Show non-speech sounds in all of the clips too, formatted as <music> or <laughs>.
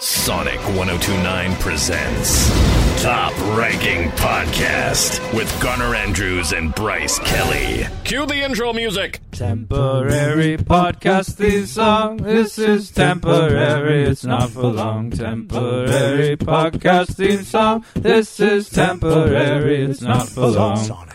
Sonic 1029 presents Top Ranking Podcast with Garner Andrews and Bryce Kelly. Cue the intro music. Temporary podcast theme song. This is temporary, it's not for long. Temporary podcast theme song. This is temporary, it's not for long. Sonic.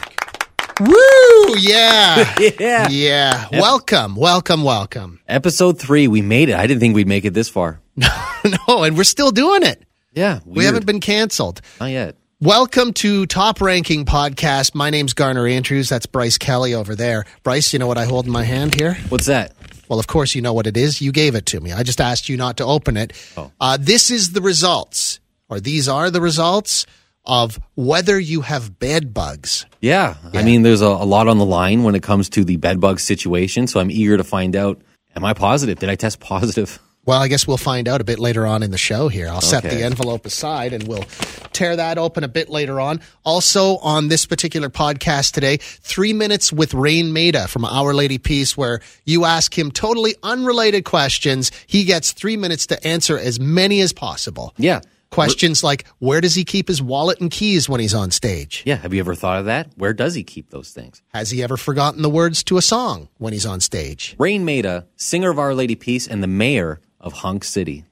Woo! Yeah. <laughs> Yeah. Yeah. Welcome, welcome, welcome. Episode three, we made it. I didn't think we'd make it this far. No, <laughs> no, and we're still doing it. Yeah. We haven't been canceled. Not yet. Welcome to Top Ranking Podcast. My name's Garner Andrews. That's Bryce Kelly over there. Bryce, you know what I hold in my hand here? What's that? Well, of course, you know what it is. You gave it to me. I just asked you not to open it. Oh. Uh, this is the results, or these are the results of whether you have bed bugs. Yeah. I mean, there's a, a lot on the line when it comes to the bed bug situation. So I'm eager to find out am I positive? Did I test positive? <laughs> Well, I guess we'll find out a bit later on in the show here. I'll set Okay. the envelope aside and we'll tear that open a bit later on. Also, on this particular podcast today, three minutes with Raine Maida from Our Lady Peace, where you ask him totally unrelated questions. He gets three minutes to answer as many as possible. Yeah. Questions like, where does he keep his wallet and keys when he's on stage? Yeah. Have you ever thought of that? Where does he keep those things? Has he ever forgotten the words to a song when he's on stage? Raine Maida, singer of Our Lady Peace and the mayor of Hunk City.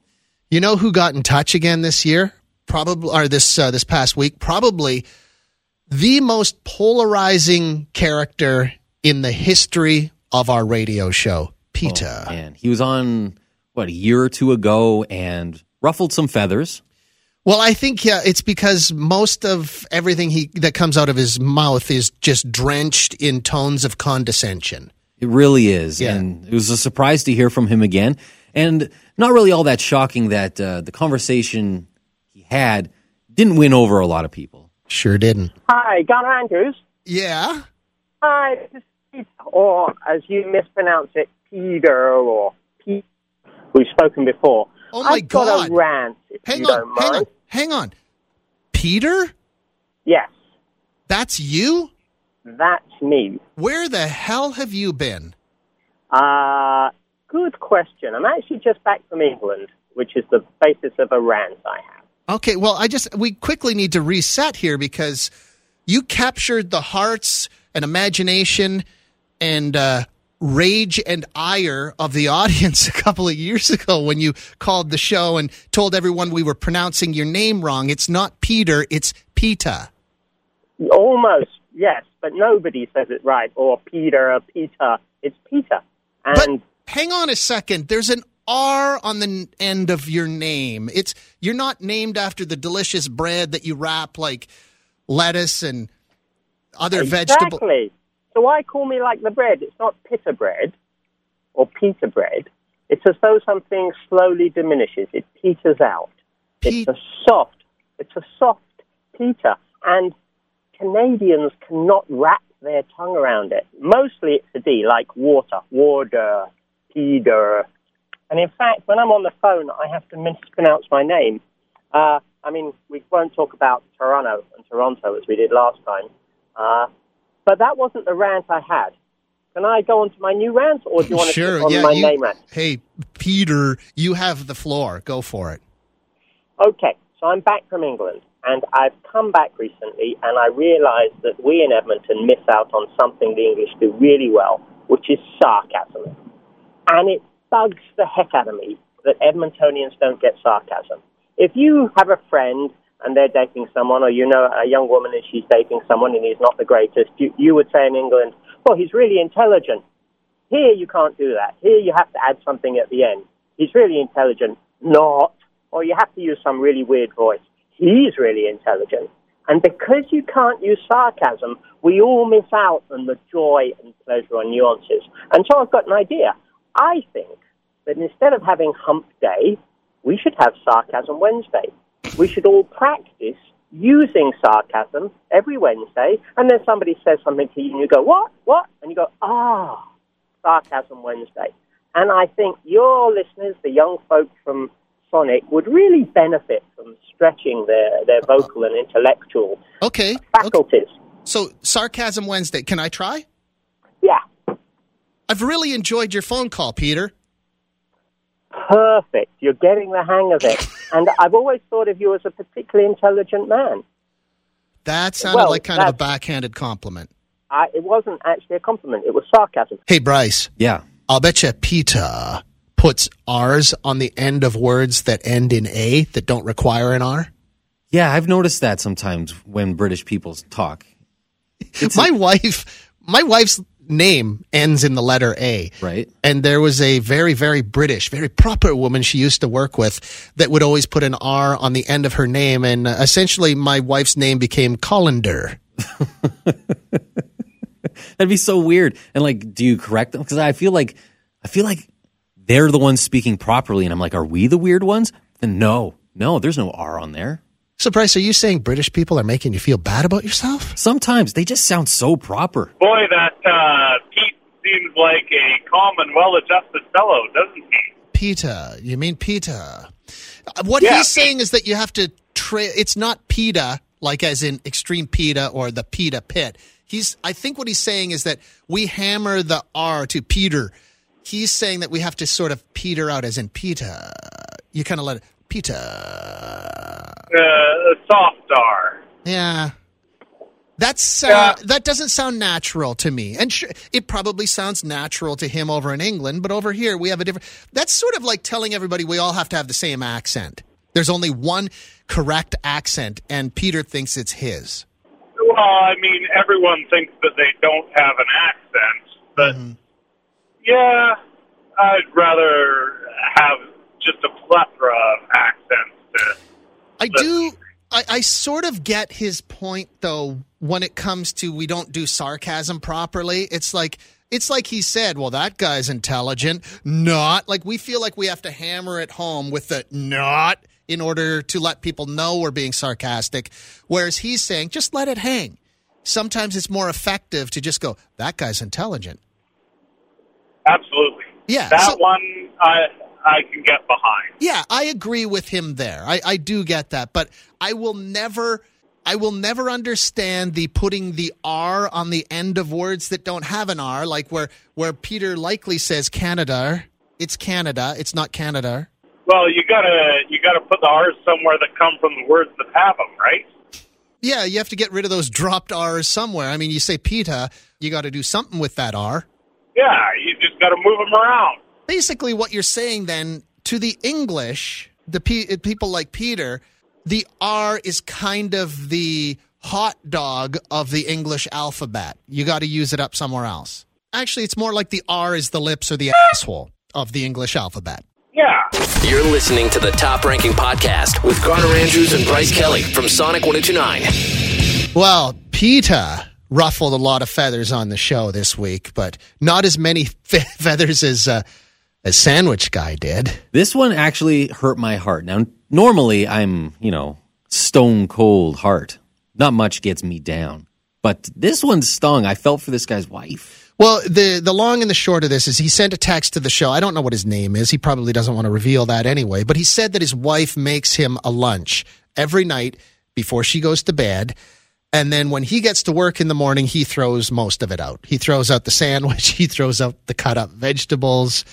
You know who got in touch again this year? Probably, or this uh, this past week. Probably the most polarizing character in the history of our radio show, Peter. And he was on, what, a year or two ago and ruffled some feathers. well, I think yeah, it's because most of everything he that comes out of his mouth is just drenched in tones of condescension. It really is. Yeah. And it was a surprise to hear from him again. And not really all that shocking that uh, the conversation he had didn't win over a lot of people. Sure didn't. Hi, Garner Andrews. Yeah. Hi, this is Peter, or as you mispronounce it, Peter or Pete. We've spoken before. Oh my I've got God. a rant, if Hang you on. don't Hang on. Hang on. Peter, Yes, that's you. that's me. Where the hell have you been? Uh, good question. I'm actually just back from England, which is the basis of a rant I have. Okay, well, I just we quickly need to reset here because you captured the hearts and imagination and uh, rage and ire of the <laughs> audience a couple of years ago when you called the show and told everyone we were pronouncing your name wrong. It's not Peter, it's Peta. Almost, yes, but nobody says it right. Or Peter, or Peter. It's Peter. And hang on a second. There's an R on the end of your name. It's you're not named after the delicious bread that you wrap like lettuce and other vegetables. Exactly. So why call me like the bread? It's not pita bread or pita bread. It's as though something slowly diminishes. It peters out. Pe- It's a soft. It's a soft pita, and Canadians cannot wrap their tongue around it. Mostly it's a D, like water, water, Peter. And in fact, when I'm on the phone, I have to mispronounce my name. Uh, I mean, we won't talk about Toronto and Toronto as we did last time. Uh, but that wasn't the rant I had. Can I go on to my new rant, or do you want to Sure, stick on yeah. my you- name rant? hey, Peter, you have the floor. Go for it. Okay, so I'm back from England, and I've come back recently, and I realised that we in Edmonton miss out on something the English do really well, which is sarcasm. And it bugs the heck out of me that Edmontonians don't get sarcasm. If you have a friend and they're dating someone, or you know a young woman and she's dating someone and he's not the greatest, you, you would say in England, well, he's really intelligent. Here you can't do that. Here you have to add something at the end. He's really intelligent. Not. Or you have to use some really weird voice. He's really intelligent. And because you can't use sarcasm, we all miss out on the joy and pleasure and nuances. And so I've got an idea. I think that instead of having hump day, we should have sarcasm Wednesday. We should all practice using sarcasm every Wednesday, and then somebody says something to you, and you go, What? What? And you go, Ah, Sarcasm Wednesday. And I think your listeners, the young folk from Sonic, would really benefit from stretching their, their vocal and intellectual Okay. okay. faculties. So, Sarcasm Wednesday. Can I try? Yeah, I've really enjoyed your phone call, Peter. perfect. You're getting the hang of it. <laughs> and I've always thought of you as a particularly intelligent man. That sounded Well, like kind of a backhanded compliment. I, it wasn't actually a compliment; it was sarcasm. Hey, Bryce, Yeah. I'll bet you Peter puts R's on the end of words that end in A that don't require an R. Yeah, I've noticed that sometimes when British people talk. <laughs> my wife, my wife's name ends in the letter A. Right. And there was a very, very British, very proper woman she used to work with that would always put an R on the end of her name. And uh, essentially, my wife's name became Colander. <laughs> That'd be so weird. And like, do you correct them? Because I feel like, I feel like they're the ones speaking properly, and I'm like, are we the weird ones? Then no, no, there's no R on there. So, Bryce, are you saying British people are making you feel bad about yourself? Sometimes they just sound so proper. Boy, that uh, Pete seems like a calm and well-adjusted fellow, doesn't he? Peter. You mean Peter. Uh, What Yeah. he's saying is that you have to tra- it's not PETA, like as in extreme PETA or the PETA pit. He's I think what he's saying is that we hammer the R to Peter. He's saying that we have to sort of peter out as in Peter. You kind of let it Peter. Uh, a soft R. Yeah. That's uh, Yeah. that doesn't sound natural to me, and sure, it probably sounds natural to him over in England. But over here, we have a different. That's sort of like telling everybody we all have to have the same accent. There's only one correct accent, and Peter thinks it's his. Well, I mean, everyone thinks that they don't have an accent, but yeah, I'd rather have just a plethora of accents. To, I do. I, I sort of get his point though when it comes to we don't do sarcasm properly. It's like it's like he said, well, that guy's intelligent. Not like we feel like we have to hammer it home with the not in order to let people know we're being sarcastic. Whereas he's saying, just let it hang. Sometimes it's more effective to just go, that guy's intelligent. absolutely. Yeah, That so- one I I can get behind. Yeah, I agree with him there. I, I do get that, but I will never I will never understand the putting the R on the end of words that don't have an R, like where where Peter likely says Canada. It's Canada. It's not Canada. Well, you gotta you gotta put the R's somewhere that come from the words that have them, right? Yeah, you have to get rid of those dropped R's somewhere. I mean, you say PETA, you got to do something with that R. Yeah, you just gotta move them around. Basically what you're saying then to the English, the pe- people like Peter, the R is kind of the hot dog of the English alphabet. You got to use it up somewhere else. Actually, it's more like the R is the lips or the asshole of the English alphabet. Yeah. You're listening to the Top Ranking Podcast with Garner Andrews and Bryce Kelly from Sonic 1029. Well, Peter ruffled a lot of feathers on the show this week, but not as many fe- <laughs> feathers as uh, as Sandwich Guy did. This one actually hurt my heart. Now, normally I'm, you know, stone cold heart. Not much gets me down. But this one stung. I felt for this guy's wife. Well, the the long and the short of this is he sent a text to the show. I don't know what his name is. He probably doesn't want to reveal that anyway. But he said that his wife makes him a lunch every night before she goes to bed. And then when he gets to work in the morning, he throws most of it out. He throws out the sandwich, <laughs> he throws out the cut up vegetables.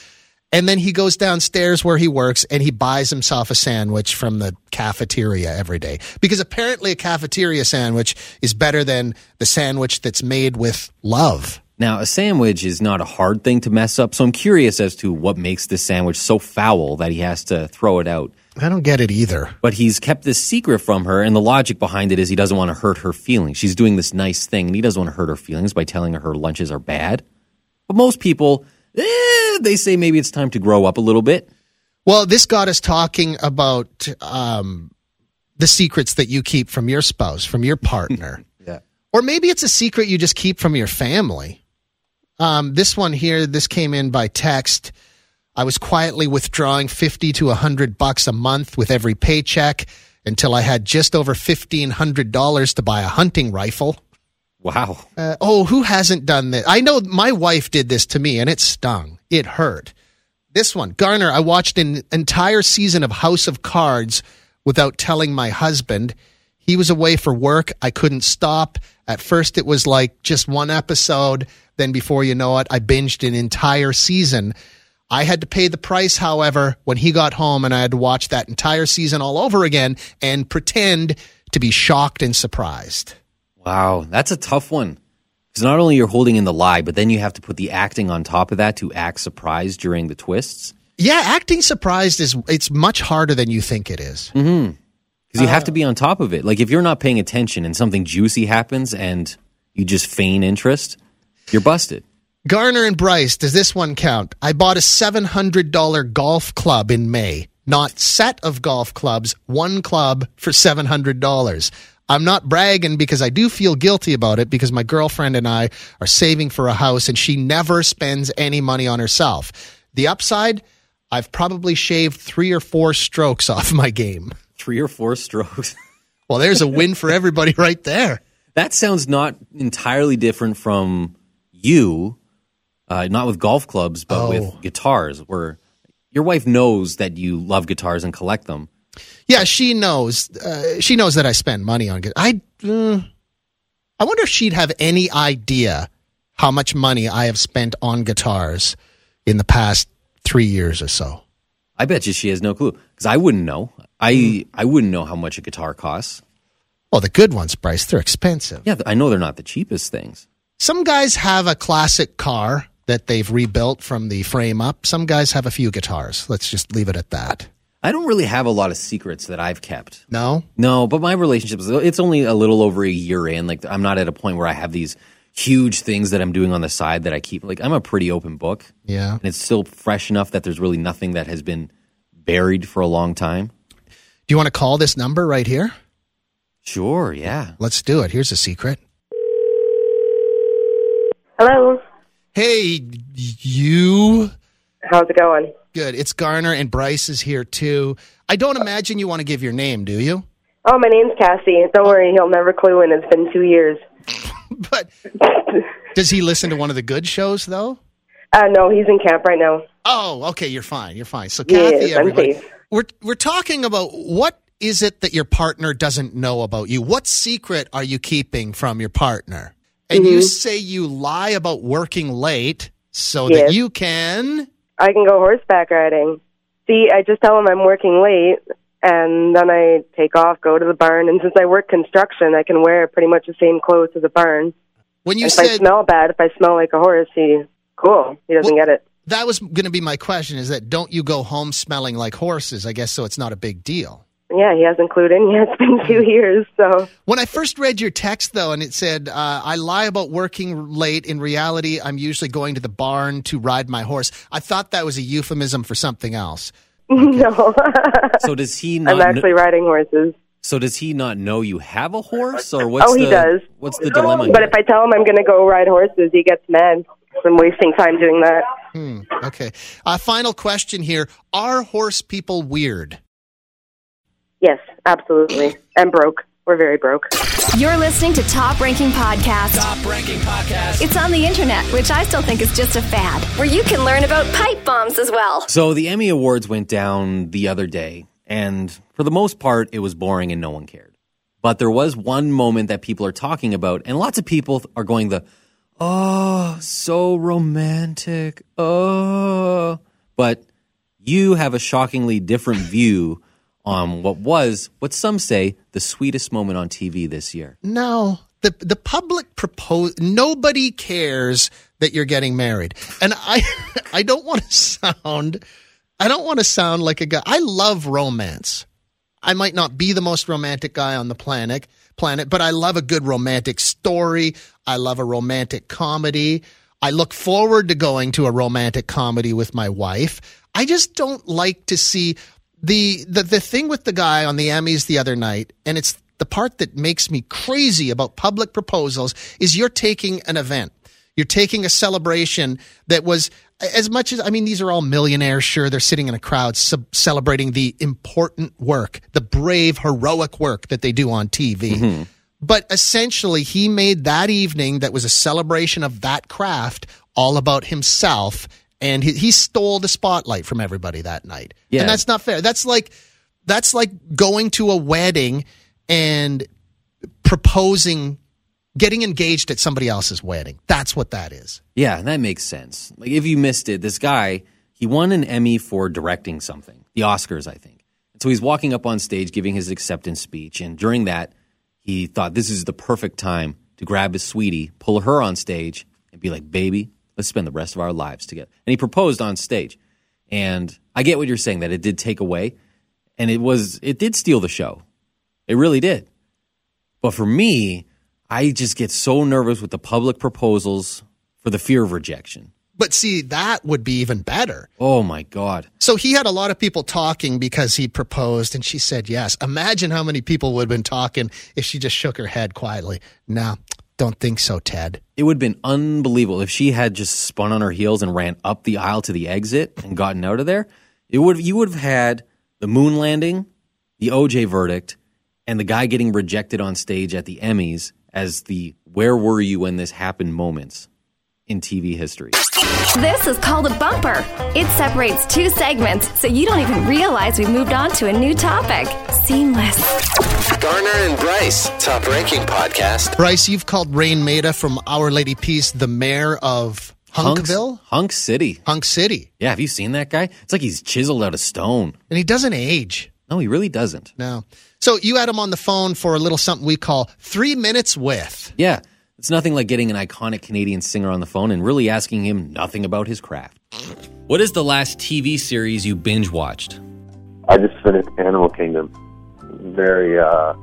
And then he goes downstairs where he works and he buys himself a sandwich from the cafeteria every day. Because apparently a cafeteria sandwich is better than the sandwich that's made with love. Now, a sandwich is not a hard thing to mess up, so I'm curious as to what makes this sandwich so foul that he has to throw it out. I don't get it either. But he's kept this secret from her, and the logic behind it is he doesn't want to hurt her feelings. She's doing this nice thing, and he doesn't want to hurt her feelings by telling her her lunches are bad. But most people, eh, they say maybe it's time to grow up a little bit. Well, this got us talking about um, the secrets that you keep from your spouse, from your partner. <laughs> Yeah. Or maybe it's a secret you just keep from your family. Um, this one here, this came in by text. I was quietly withdrawing 50 to 100 bucks a month with every paycheck until I had just over $1,500 to buy a hunting rifle. Wow. Uh, oh, who hasn't done this? I know my wife did this to me and it stung. It hurt. This one, Garner, I watched an entire season of House of Cards without telling my husband. He was away for work. I couldn't stop. At first, it was like just one episode. Then, before you know it, I binged an entire season. I had to pay the price, however, when he got home and I had to watch that entire season all over again and pretend to be shocked and surprised. Wow, that's a tough one. Because not only you're holding in the lie, but then you have to put the acting on top of that to act surprised during the twists. Yeah, acting surprised is it's much harder than you think it is. Mm-hmm. Because you have to uh. be on top of it. Like if you're not paying attention and something juicy happens and you just feign interest, you're busted. Garner and Bryce, does this one count? I bought a $700 golf club in May. Not set of golf clubs, one club for $700. I'm not bragging because I do feel guilty about it because my girlfriend and I are saving for a house and she never spends any money on herself. The upside, I've probably shaved three or four strokes <laughs> off my game. Three or four strokes. <laughs> Well, there's a win for everybody right there. that sounds not entirely different from you, uh, not with golf clubs, but Oh. with guitars, where your wife knows that you love guitars and collect them. Yeah, she knows. Uh, she knows that I spend money on. I, uh, I wonder if she'd have any idea how much money I have spent on guitars in the past three years or so. I bet you she has no clue because I wouldn't know. I I wouldn't know how much a guitar costs. Well, the good ones, Bryce, they're expensive. Yeah, I know they're not the cheapest things. Some guys have a classic car that they've rebuilt from the frame up. Some guys have a few guitars. Let's just leave it at that. I don't really have a lot of secrets that I've kept. No? No, but my relationships, it's only a little over a year in. Like, I'm not at a point where I have these huge things that I'm doing on the side that I keep. Like, I'm a pretty open book. Yeah. And it's still fresh enough that there's really nothing that has been buried for a long time. Do you want to call this number right here? Sure, yeah. Let's do it. Here's a secret. Hello. Hey, you. How's it going? Good. It's Garner and Bryce is here too. I don't imagine you want to give your name, do you? Oh, my name's Cassie. Don't worry, he'll never clue in. It's been two years. <laughs> But does he listen to one of the good shows though? Uh, no, he's in camp right now. Oh, okay, you're fine. You're fine. So Kathy, everybody, we're we're talking about what is it that your partner doesn't know about you? What secret are you keeping from your partner? And you Mm-hmm. say you lie about working late so Yes. that you can I can go horseback riding. See, I just tell him I'm working late, and then I take off, go to the barn. And since I work construction, I can wear pretty much the same clothes as a barn. when you if I smell bad, if I smell like a horse, he cool. He doesn't Well- get it. that was going to be my question is that don't you go home smelling like horses? I guess so it's not a big deal. Yeah, he hasn't clued in yet. It's been two years, so When I first read your text, though, and it said, uh, I lie about working late. In reality, I'm usually going to the barn to ride my horse. I thought that was a euphemism for something else. <laughs> no. So does he not? I'm actually riding horses. so does he not know you have a horse, or what's Oh, he the, does. What's the dilemma? But here? if I tell him I'm going to go ride horses, he gets mad. I'm wasting time doing that. Hmm, okay. Uh, final question here Are horse people weird? Yes, absolutely. And broke. We're very broke. You're listening to Top Ranking Podcast. Top ranking podcast. It's on the internet, which I still think is just a fad, where you can learn about pipe bombs as well. So the Emmy Awards went down the other day, and for the most part, it was boring and no one cared. But there was one moment that people are talking about, and lots of people are going the, oh, so romantic, oh. But you have a shockingly different view on what was, what some say, the sweetest moment on TV this year. No. The, the public propose nobody cares that you're getting married. And I <laughs> I don't want to sound I don't want to sound like a guy I love romance. I might not be the most romantic guy on the planet, planet, but I love a good romantic story. I love a romantic comedy. I look forward to going to a romantic comedy with my wife. I just don't like to see the the the thing with the guy on the Emmys the other night, and it's the part that makes me crazy about public proposals is you're taking an event. You're taking a celebration that was as much as I mean these are all millionaires sure they're sitting in a crowd sub- celebrating the important work, the brave heroic work that they do on TV. Mm-hmm. But essentially he made that evening that was a celebration of that craft all about himself and he, he stole the spotlight from everybody that night. Yeah. And that's not fair. That's like that's like going to a wedding and proposing getting engaged at somebody else's wedding. That's what that is. Yeah, that makes sense. Like if you missed it, this guy he won an Emmy for directing something, the Oscars, I think. And so he's walking up on stage giving his acceptance speech. And during that, he thought this is the perfect time to grab his sweetie, pull her on stage, and be like, baby, let's spend the rest of our lives together. And he proposed on stage. And I get what you're saying that it did take away, and it was it did steal the show. It really did. But for me, I just get so nervous with the public proposals for the fear of rejection. But see, that would be even better. Oh my God. So he had a lot of people talking because he proposed and she said yes. Imagine how many people would have been talking if she just shook her head quietly. No, don't think so, Ted. It would have been unbelievable if she had just spun on her heels and ran up the aisle to the exit and gotten out of there. It would you would have had the moon landing, the OJ verdict, and the guy getting rejected on stage at the Emmys as the where were you when this happened moments in TV history. This is called a bumper. It separates two segments so you don't even realize we've moved on to a new topic. Seamless. Garner and Bryce, top ranking podcast. Bryce, you've called Raine Maida from Our Lady Peace the mayor of Hunks- Hunkville? Hunk City. Hunk City. Yeah, have you seen that guy? It's like he's chiseled out of stone. And he doesn't age. No, he really doesn't. No. So you had him on the phone for a little something we call three minutes with. Yeah, it's nothing like getting an iconic Canadian singer on the phone and really asking him nothing about his craft. What is the last TV series you binge watched? I just finished Animal Kingdom. Very uh,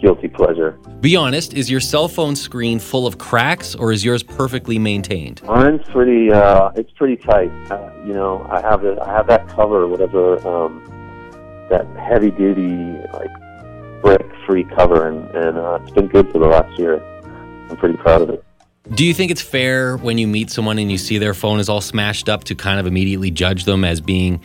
guilty pleasure. Be honest, is your cell phone screen full of cracks or is yours perfectly maintained? Mine's pretty. Uh, it's pretty tight. Uh, you know, I have it. I have that cover, whatever. Um, that heavy duty like brick free cover, and and uh, it's been good for the last year. I'm pretty proud of it. Do you think it's fair when you meet someone and you see their phone is all smashed up to kind of immediately judge them as being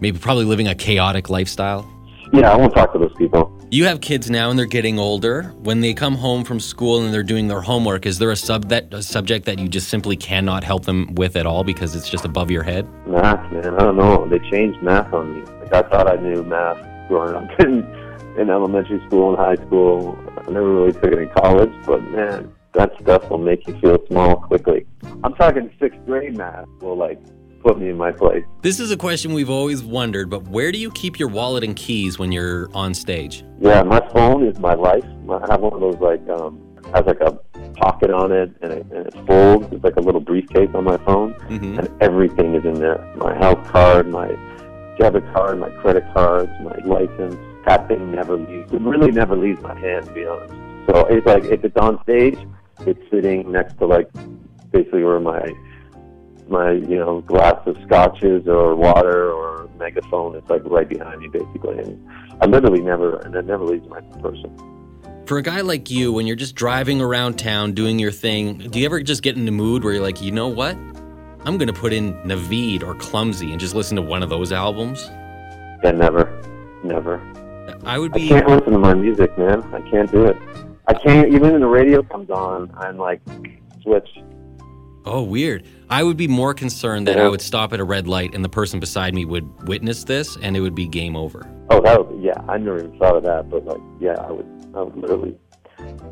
maybe probably living a chaotic lifestyle? Yeah, I won't talk to those people. You have kids now and they're getting older. When they come home from school and they're doing their homework, is there a sub that a subject that you just simply cannot help them with at all because it's just above your head? Math, man. I don't know. They changed math on me. Like I thought I knew math growing up <laughs> in, in elementary school and high school. I never really took it in college, but man, that stuff will make you feel small quickly. I'm talking sixth grade math Well, like put me in my place. This is a question we've always wondered, but where do you keep your wallet and keys when you're on stage? Yeah, my phone is my life. I have one of those like um has like a pocket on it and it, and it folds. It's like a little briefcase on my phone, Mhm. and everything is in there. My health card, my debit card, my credit cards, my license. That thing never leaves. It really never leaves my hand, to be honest. So it's like if it's on stage, it's sitting next to like basically where my my you know glass of scotches or water or megaphone. It's like right behind me, basically, and I literally never and it never leaves my person. For a guy like you, when you're just driving around town doing your thing, do you ever just get in the mood where you're like, you know what? I'm going to put in Naveed or Clumsy and just listen to one of those albums? Yeah, never, never. I would be. I can't listen to my music, man. I can't do it. I can't even when the radio comes on. I'm like switch. Oh, weird. I would be more concerned that I would stop at a red light and the person beside me would witness this and it would be game over. Oh, that would, be, yeah. I never even thought of that, but like, yeah, I would. I would literally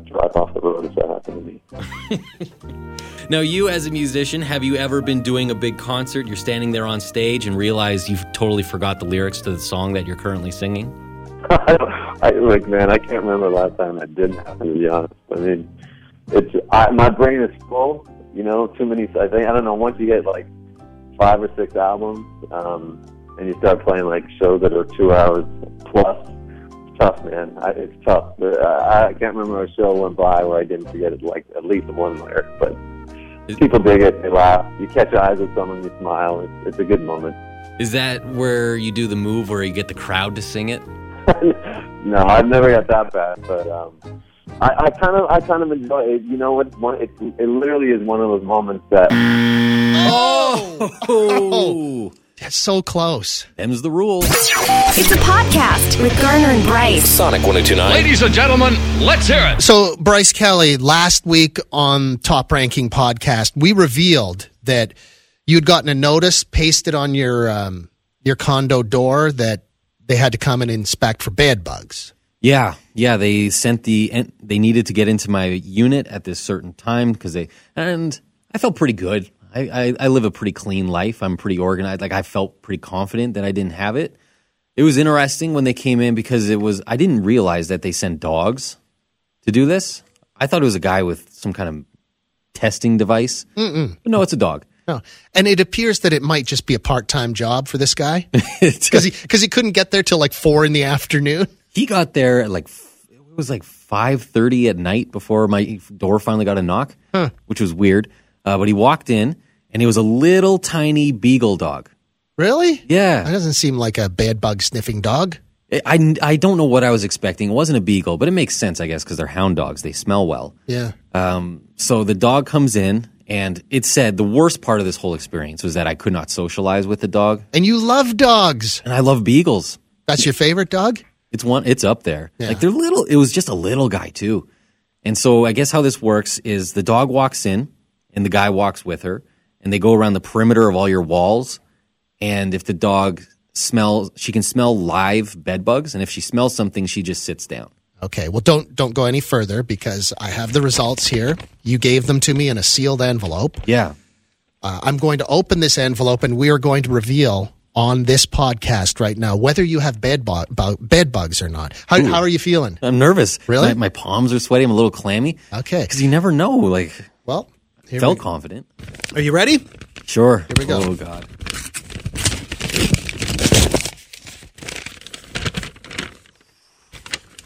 drive off the road if that happened to me. <laughs> Now, you as a musician, have you ever been doing a big concert? You're standing there on stage and realize you've totally forgot the lyrics to the song that you're currently singing? <laughs> I like, man, I can't remember the last time that didn't happen. To be honest, I mean, it's I, my brain is full. You know, too many. I think I don't know. Once you get like five or six albums, um, and you start playing like shows that are two hours plus, it's tough, man. I, it's tough. But, uh, I can't remember a show went by where I didn't forget it, like at least one lyric. But people dig it. They laugh. You catch eyes with someone, you smile. It's, it's a good moment. Is that where you do the move where you get the crowd to sing it? <laughs> no, I've never got that bad, but um, I, I kind of, I kind of enjoy it. You know what? One, it, it literally is one of those moments that Oh, <laughs> that's so close. Them's the rules. It's a podcast with Garner and Bryce. Sonic 1029. Ladies and gentlemen, let's hear it. So, Bryce Kelly, last week on Top Ranking Podcast, we revealed that you'd gotten a notice pasted on your um, your condo door that they had to come and inspect for bed bugs. Yeah, yeah. They sent the and they needed to get into my unit at this certain time because they and I felt pretty good. I, I, I live a pretty clean life. I'm pretty organized. Like I felt pretty confident that I didn't have it. It was interesting when they came in because it was I didn't realize that they sent dogs to do this. I thought it was a guy with some kind of testing device. No, it's a dog. No. And it appears that it might just be a part time job for this guy <laughs> <laughs> because he, cause he couldn't get there till like four in the afternoon. He got there at like it was like five thirty at night before my door finally got a knock, Huh. which was weird. Uh, but he walked in and he was a little tiny beagle dog. Really? Yeah. That doesn't seem like a bad bug sniffing dog. I, I don't know what I was expecting. It wasn't a beagle, but it makes sense, I guess, because they're hound dogs. They smell well. Yeah. Um, so the dog comes in, and it said the worst part of this whole experience was that I could not socialize with the dog. And you love dogs. And I love beagles. That's your favorite dog? It's one. It's up there. Yeah. Like they're little. It was just a little guy too. And so I guess how this works is the dog walks in, and the guy walks with her, and they go around the perimeter of all your walls. And if the dog smells, she can smell live bed bugs, and if she smells something, she just sits down. Okay. Well, don't don't go any further because I have the results here. You gave them to me in a sealed envelope. Yeah. Uh, I'm going to open this envelope, and we are going to reveal on this podcast right now whether you have bed bu- bu- bed bugs or not. How, how are you feeling? I'm nervous. Really? My, my palms are sweaty. I'm a little clammy. Okay. Because you never know. Like, Well, here felt we- confident. Are you ready? Sure. Here we go. Oh God.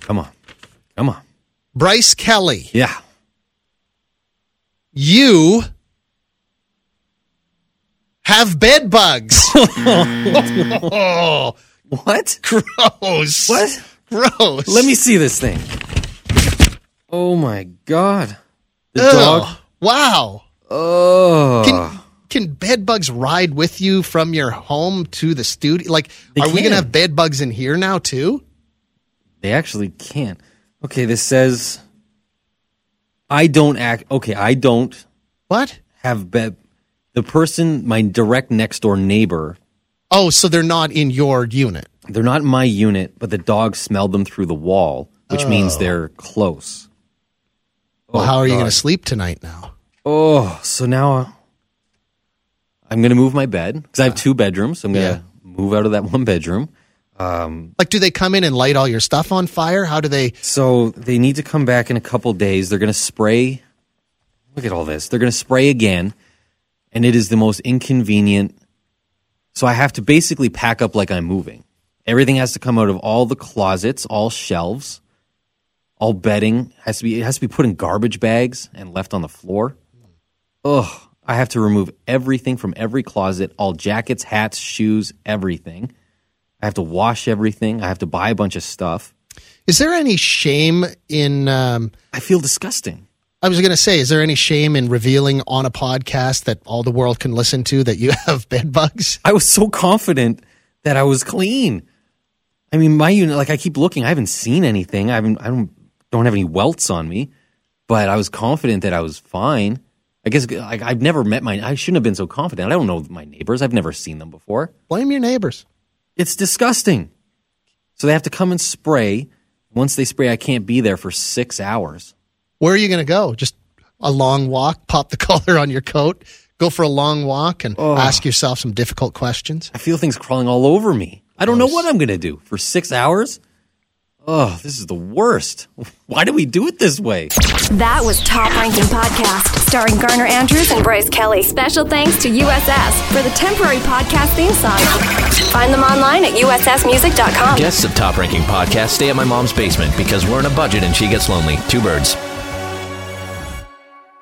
Come on. Come on. Bryce Kelly, Yeah. you have bed bugs. oh, <laughs> <laughs> What? gross. What? Gross. Let me see this thing. Oh my God. The Ugh. dog. Wow. Oh. Can, can bed bugs ride with you from your home to the studio? Like, They are we going to have bed bugs in here now too? They actually can't. Okay, this says I don't act okay, I don't What? have bed the person, my direct next door neighbor, Oh, so they're not in your unit. they're not in my unit, but the dog smelled them through the wall, which means Oh. they're close. Well, Oh, how are you going to sleep tonight now? Oh, so now uh, I'm going to move my bed because I have two bedrooms. So I'm going to move out of that <laughs> one bedroom. Um, Like, do they come in and light all your stuff on fire? How do they? so they need to come back in a couple days. They're going to spray. Look at all this. They're going to spray again, and it is the most inconvenient. So I have to basically pack up like I'm moving. Everything has to come out of all the closets, all shelves, all bedding has to be. It has to be put in garbage bags and left on the floor. Ugh. I have to remove everything from every closet, all jackets, hats, shoes, everything. I have to wash everything. I have to buy a bunch of stuff. Is there any shame in? Um, I feel disgusting. I was going to say, is there any shame in revealing on a podcast that all the world can listen to that you <laughs> have bed bugs? I was so confident that I was clean. I mean, my unit, like I keep looking, I haven't seen anything. I haven't, I don't, don't have any welts on me, but I was confident that I was fine. I guess like I've never met my, I shouldn't have been so confident. I don't know my neighbors. I've never seen them before. Blame your neighbors. It's disgusting. So they have to come and spray. Once they spray, I can't be there for six hours. Where are you going to go? Just a long walk, pop the <laughs> collar on your coat, go for a long walk and Oh. ask yourself some difficult questions. I feel things crawling all over me. I don't know what I'm going to do for six hours. Oh, this is the worst. <laughs> Why do we do it this way? That was Top Ranking Podcast, starring Garner Andrews and Bryce Kelly. Special thanks to USS for the temporary podcast theme song. Find them online at USSmusic.com. Guests of Top Ranking Podcast stay at my mom's basement because we're in a budget and she gets lonely. Two birds.